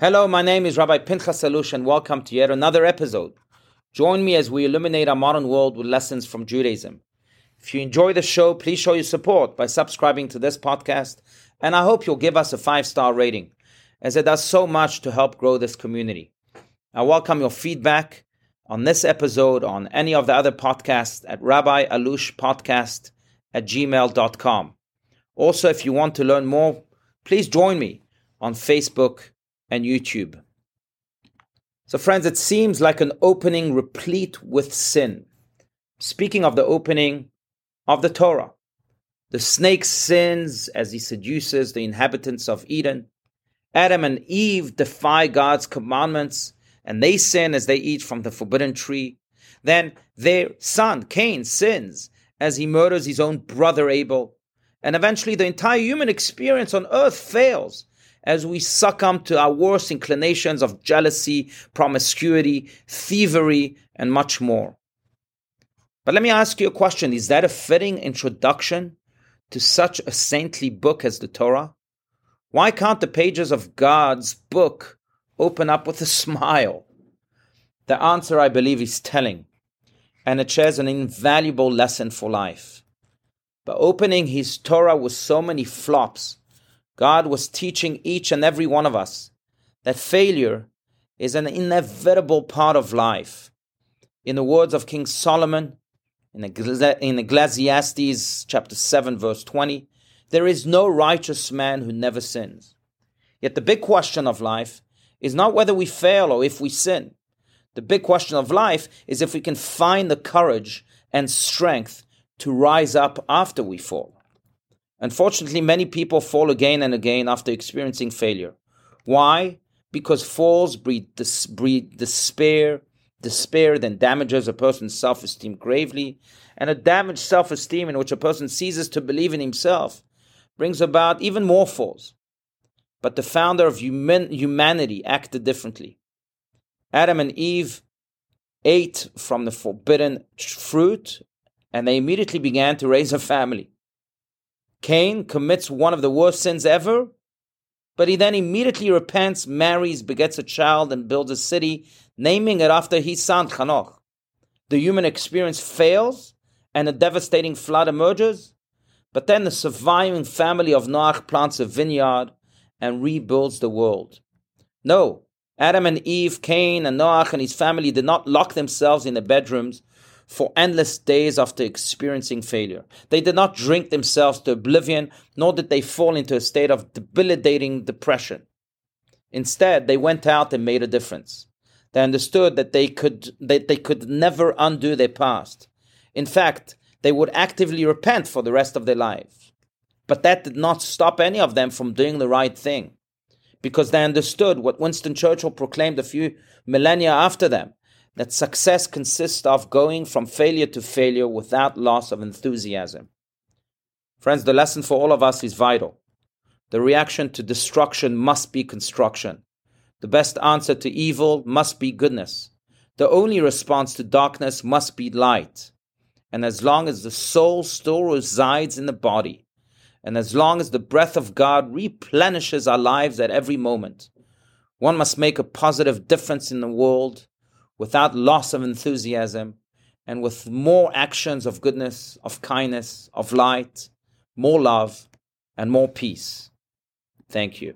Hello, my name is Rabbi Pinchas Allouche, and welcome to yet another episode. Join me as we illuminate our modern world with lessons from Judaism. If you enjoy the show, please show your support by subscribing to this podcast, and I hope you'll give us a five star rating, as it does so much to help grow this community. I welcome your feedback on this episode, on any of the other podcasts at Rabbi Allouche Podcast at gmail.com. Also, if you want to learn more, please join me on Facebook and YouTube. So, friends, it seems like an opening replete with sin. Speaking of the opening of the Torah, the snake sins as he seduces the inhabitants of Eden. Adam and Eve defy God's commandments and they sin as they eat from the forbidden tree. Then their son, Cain, sins as he murders his own brother Abel. And eventually the entire human experience on earth fails as we succumb to our worst inclinations of jealousy, promiscuity, thievery, and much more. But let me ask you a question Is that a fitting introduction to such a saintly book as the Torah? Why can't the pages of God's book open up with a smile? The answer, I believe, is telling, and it shares an invaluable lesson for life. By opening his Torah with so many flops, God was teaching each and every one of us that failure is an inevitable part of life. In the words of King Solomon in in Ecclesiastes chapter 7 verse 20, there is no righteous man who never sins. Yet the big question of life is not whether we fail or if we sin. The big question of life is if we can find the courage and strength to rise up after we fall. Unfortunately, many people fall again and again after experiencing failure. Why? Because falls breed, dis- breed despair. Despair then damages a person's self esteem gravely, and a damaged self esteem in which a person ceases to believe in himself brings about even more falls. But the founder of human- humanity acted differently. Adam and Eve ate from the forbidden fruit, and they immediately began to raise a family. Cain commits one of the worst sins ever, but he then immediately repents, marries, begets a child, and builds a city, naming it after his son Hanoch. The human experience fails, and a devastating flood emerges, but then the surviving family of Noach plants a vineyard and rebuilds the world. No, Adam and Eve, Cain and Noach and his family did not lock themselves in their bedrooms for endless days after experiencing failure. They did not drink themselves to oblivion, nor did they fall into a state of debilitating depression. Instead, they went out and made a difference. They understood that they could that they could never undo their past. In fact, they would actively repent for the rest of their lives. But that did not stop any of them from doing the right thing, because they understood what Winston Churchill proclaimed a few millennia after them that success consists of going from failure to failure without loss of enthusiasm. Friends, the lesson for all of us is vital. The reaction to destruction must be construction. The best answer to evil must be goodness. The only response to darkness must be light. And as long as the soul still resides in the body, and as long as the breath of God replenishes our lives at every moment, one must make a positive difference in the world without loss of enthusiasm, and with more actions of goodness, of kindness, of light, more love, and more peace. Thank you.